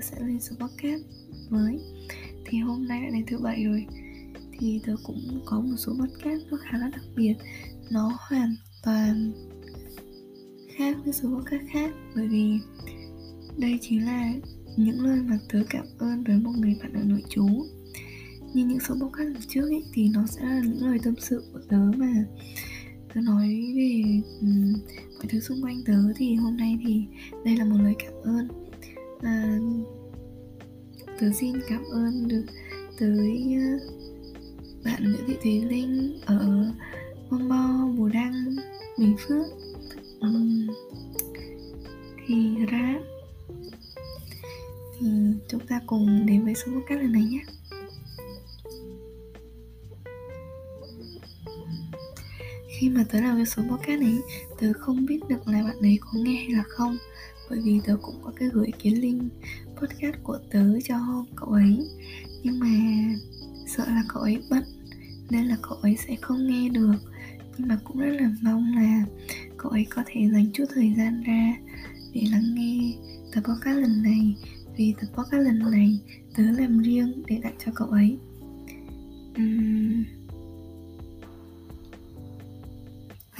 tớ sẽ lên số podcast mới. Thì hôm nay đã đến thứ bảy rồi thì tớ cũng có một số podcast nó khá là đặc biệt. Nó hoàn toàn khác với số podcast khác bởi vì đây chính là những lời mà tớ cảm ơn với một người bạn ở nội chú. như những số podcast lần trước ấy, thì nó sẽ là những lời tâm sự của tớ mà tớ nói về um, mọi thứ xung quanh tớ. Thì hôm nay thì đây là một lời cảm ơn à, tớ xin cảm ơn được tới ờ, bạn Nguyễn Thị Thùy Linh ở Mông Bo, Bù Đăng, Bình Phước. Um, thì ra thì chúng ta cùng đến với số podcast lần này nhé. Khi mà tớ làm cái số podcast này tớ không biết được là bạn ấy có nghe hay là không bởi vì tớ cũng có cái gửi cái link podcast của tớ cho cậu ấy. Nhưng mà sợ là cậu ấy bận nên là cậu ấy sẽ không nghe được. Nhưng mà cũng rất là mong là cậu ấy có thể dành chút thời gian ra để lắng nghe tập podcast lần này. Vì tập podcast lần này tớ làm riêng để tặng cho cậu ấy. Uhm,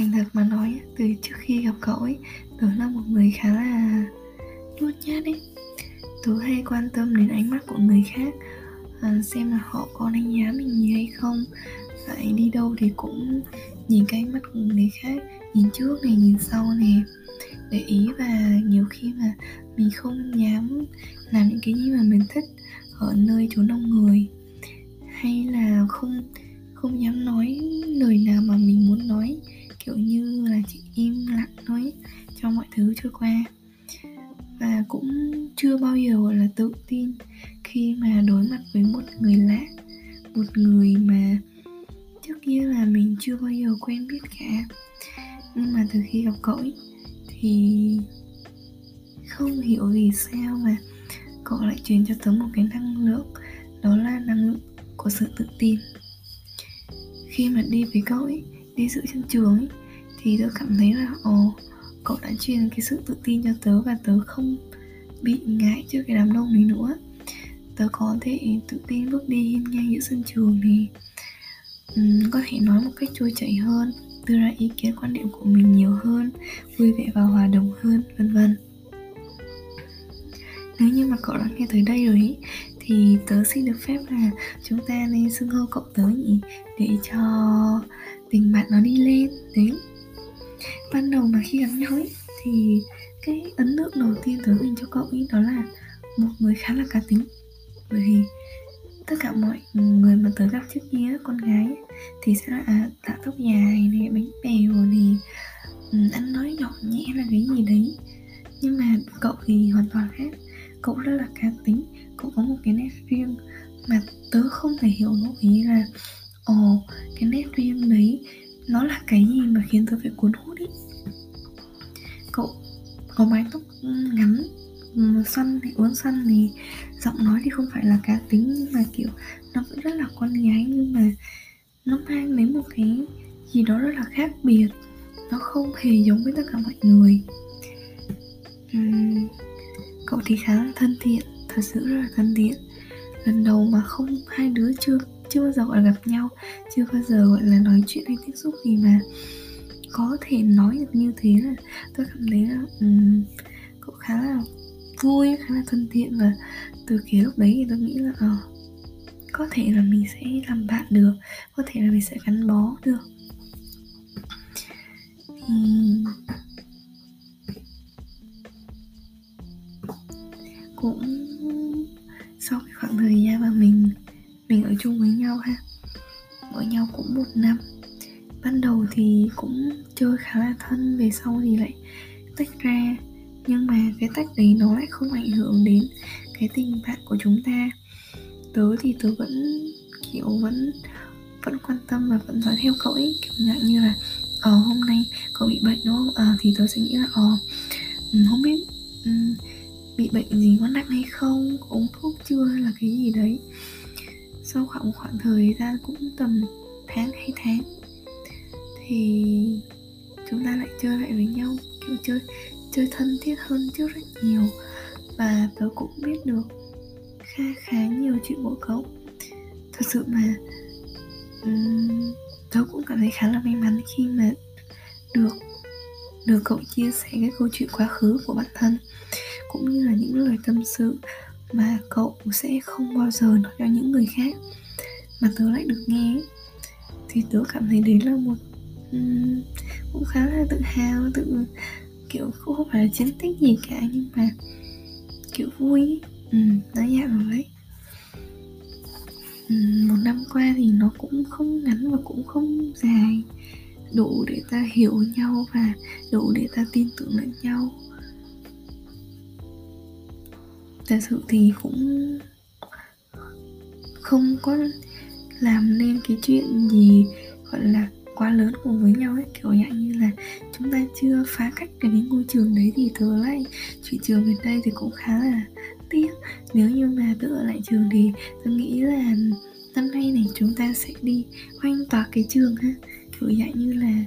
thành thật mà nói từ trước khi gặp cậu ấy tớ là một người khá là nhút nhát ấy. Tớ hay quan tâm đến ánh mắt của người khác à, xem là họ có đánh giá mình gì hay không. Phải đi đâu thì cũng nhìn cái ánh mắt của người khác nhìn trước này nhìn sau này. Để ý và nhiều khi mà mình không dám làm những cái gì mà mình thích ở nơi chỗ đông người. Hay là không không dám nói lời nào mà mình muốn nói kiểu như là chị im lặng thôi cho mọi thứ trôi qua. Và cũng chưa bao giờ, gọi là, tự tin khi mà đối mặt với một người lạ, một người mà trước kia là mình chưa bao giờ quen biết cả. Nhưng mà từ khi gặp cậu ấy, thì không hiểu vì sao mà cậu lại truyền cho tớ một cái năng lượng, đó là năng lượng của sự tự tin. Khi mà đi với cậu ấy đi dự trên trường ấy thì tớ cảm thấy là ồ cậu đã truyền cái sự tự tin cho tớ và tớ không bị ngại trước cái đám đông này nữa. Tớ có thể tự tin bước đi hiên ngang giữa sân trường thì um, có thể nói một cách trôi chảy hơn đưa ra ý kiến quan điểm của mình nhiều hơn vui vẻ và hòa đồng hơn vân vân. Nếu như mà cậu đã nghe tới đây rồi ý, thì tớ xin được phép là chúng ta nên xưng hô cậu tớ nhỉ để cho tình bạn nó đi lên đấy ban đầu mà khi gặp nhau ấy thì cái ấn tượng đầu tiên tớ dành cho cậu ấy đó là một người khá là cá tính. Bởi vì tất cả mọi người mà tớ gặp trước kia con gái ấy, thì sẽ là à, tạo tóc dài này bánh bèo thì ăn nói nhỏ nhẹ là cái gì đấy. Nhưng mà cậu thì hoàn toàn khác. Cậu rất là cá tính cậu có một cái nét riêng mà tớ không thể hiểu nổi ý là ồ cái nét riêng đấy khiến tôi phải cuốn hút ý. Cậu có mái tóc ừ, ngắn xoăn ừ, thì uốn xoăn thì giọng nói thì không phải là cá tính nhưng mà kiểu nó vẫn rất là con gái nhưng mà nó mang đến một cái gì đó rất là khác biệt. Nó không hề giống với tất cả mọi người. Uhm, cậu thì khá là thân thiện thật sự rất là thân thiện. Lần đầu mà không hai đứa chưa chưa bao giờ gọi là gặp nhau chưa bao giờ gọi là nói chuyện hay tiếp xúc gì mà có thể nói được như thế là tôi cảm thấy là um, cậu khá là vui khá là thân thiện và từ cái lúc đấy thì tôi nghĩ là uh, có thể là mình sẽ làm bạn được có thể là mình sẽ gắn bó được. Thì cũng sau cái khoảng thời gian mà mình mình ở chung với nhau ha ở nhau cũng một năm ban đầu thì cũng chơi khá là thân về sau thì lại tách ra. Nhưng mà cái tách đấy nó lại không ảnh hưởng đến cái tình bạn của chúng ta. Tớ thì tớ vẫn kiểu vẫn vẫn quan tâm và vẫn dõi theo cậu ấy. Kiểu dạng như là ờ hôm nay cậu bị bệnh đúng không? Ờ thì tớ sẽ nghĩ là ờ ừ, không biết um, bị bệnh gì có nặng hay không uống thuốc chưa hay là cái gì đấy. Sau khoảng một khoảng thời gian cũng tầm tháng hay tháng thì chúng ta lại chơi lại với nhau kiểu chơi chơi thân thiết hơn trước rất nhiều. Và tớ cũng biết được khá khá nhiều chuyện của cậu. Thật sự mà um, tớ cũng cảm thấy khá là may mắn khi mà được được cậu chia sẻ cái câu chuyện quá khứ của bản thân cũng như là những lời tâm sự mà cậu sẽ không bao giờ nói cho những người khác mà tớ lại được nghe. Thì tớ cảm thấy đấy là một um, cũng khá là tự hào tự kiểu cũng không phải là chiến tích gì cả nhưng mà kiểu vui ừ, nó dạng đấy vậy. Ừ, một năm qua thì nó cũng không ngắn và cũng không dài. Đủ để ta hiểu nhau và đủ để ta tin tưởng lẫn nhau. Thật sự thì cũng không có làm nên cái chuyện gì gọi là quá lớn cùng với nhau ấy kiểu dạng như là chúng ta chưa phá cách cái ngôi trường đấy thì tớ lại chuyển trường gần đây thì cũng khá là tiếc. Nếu như mà tớ ở lại trường thì tớ nghĩ là năm nay này chúng ta sẽ đi quanh tỏa cái trường ha kiểu dạng như là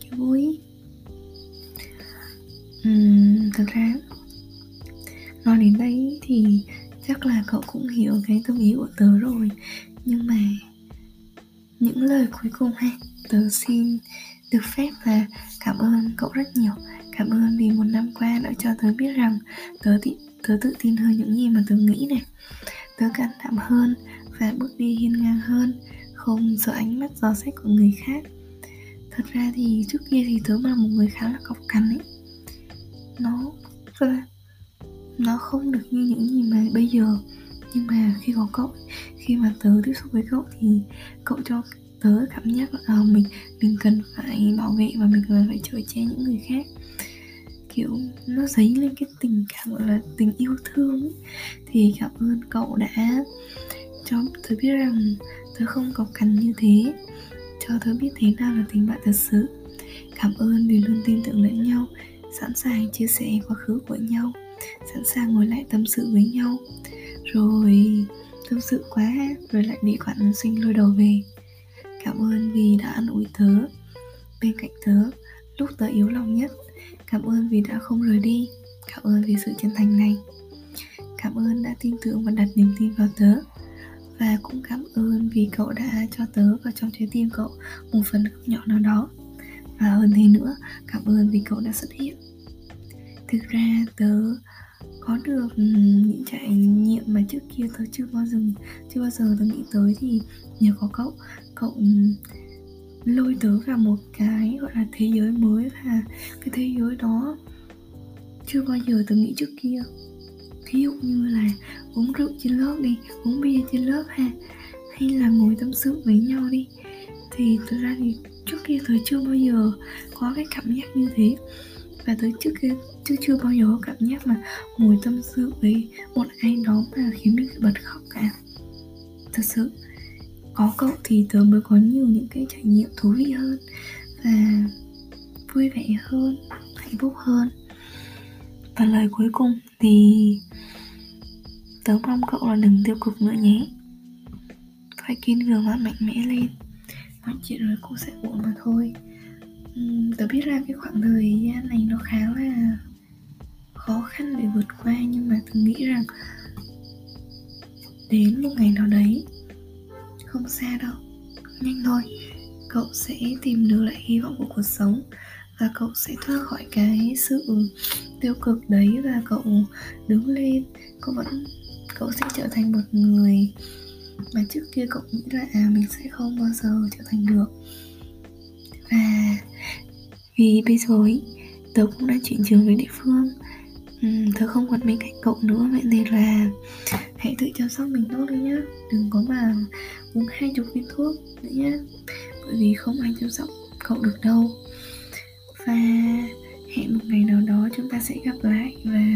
kiểu vui uhm, thật ra nói đến đây thì chắc là cậu cũng hiểu cái tâm ý của tớ rồi nhưng mà những lời cuối cùng ha tớ xin được phép là cảm ơn cậu rất nhiều. Cảm ơn vì một năm qua đã cho tớ biết rằng tớ, tự tớ tự tin hơn những gì mà tớ nghĩ này. Tớ cẩn thận hơn và bước đi hiên ngang hơn không sợ ánh mắt dò xét của người khác. Thật ra thì trước kia thì tớ là một người khá là cọc cằn ấy. Nó vâng nó không được như những gì mà bây giờ. Nhưng mà khi có cậu khi mà tớ tiếp xúc với cậu thì cậu cho tớ cảm giác là uh, mình mình cần phải bảo vệ và mình cần phải chở che những người khác. Kiểu nó dấy lên cái tình cảm gọi là tình yêu thương ấy. thì cảm ơn cậu đã cho tớ biết rằng tớ không cọc cằn như thế. Cho tớ biết thế nào là tình bạn thật sự. Cảm ơn vì luôn tin tưởng lẫn nhau sẵn sàng chia sẻ quá khứ của nhau sẵn sàng ngồi lại tâm sự với nhau. Rồi tâm sự quá rồi lại bị bạn sinh lôi đầu về cảm ơn vì đã an ủi tớ. Bên cạnh tớ, lúc tớ yếu lòng nhất, cảm ơn vì đã không rời đi. Cảm ơn vì sự chân thành này. Cảm ơn đã tin tưởng và đặt niềm tin vào tớ. Và cũng cảm ơn vì cậu đã cho tớ vào trong trái tim cậu một phần nhỏ nào đó. Và hơn thế nữa, cảm ơn vì cậu đã xuất hiện. Thực ra tớ có được ừ, những trải nghiệm mà trước kia tớ chưa bao giờ, chưa bao giờ tớ nghĩ tới thì nhờ có cậu. Cậu ừ, lôi tớ vào một cái gọi là thế giới mới và cái thế giới đó chưa bao giờ tớ nghĩ trước kia. Ví dụ như là uống rượu trên lớp đi, uống bia trên lớp ha, hay là ngồi tâm sự với nhau đi. Thì thực ra thì trước kia tớ chưa bao giờ có cái cảm giác như thế và tới trước kia, chưa chưa bao giờ có cảm giác mà ngồi tâm sự với một ai đó mà khiến mình bật khóc cả. Thật sự, có cậu thì tớ mới có nhiều những cái trải nghiệm thú vị hơn và vui vẻ hơn, hạnh phúc hơn. Và lời cuối cùng thì tớ mong cậu là đừng tiêu cực nữa nhé. Phải kiên cường và mạnh mẽ lên. Mọi chuyện rồi cũng sẽ ổn mà thôi tớ biết ra cái khoảng thời gian này nó khá là khó khăn để vượt qua, nhưng mà tớ nghĩ rằng đến một ngày nào đấy, không xa đâu, nhanh thôi, cậu sẽ tìm được lại hy vọng của cuộc sống và cậu sẽ thoát khỏi cái sự tiêu cực đấy và cậu đứng lên. Cậu vẫn, cậu sẽ trở thành một người mà trước kia cậu nghĩ là à mình sẽ không bao giờ trở thành được. Và vì bây giờ ấy, tớ cũng đã chuyển trường về địa phương. Uhm, tớ không còn bên cạnh cậu nữa vậy nên là hãy tự chăm sóc mình tốt đấy nhá. Đừng có mà uống hai chục viên thuốc nữa nhá. Bởi vì không ai chăm sóc cậu được đâu. Và hẹn một ngày nào đó chúng ta sẽ gặp lại và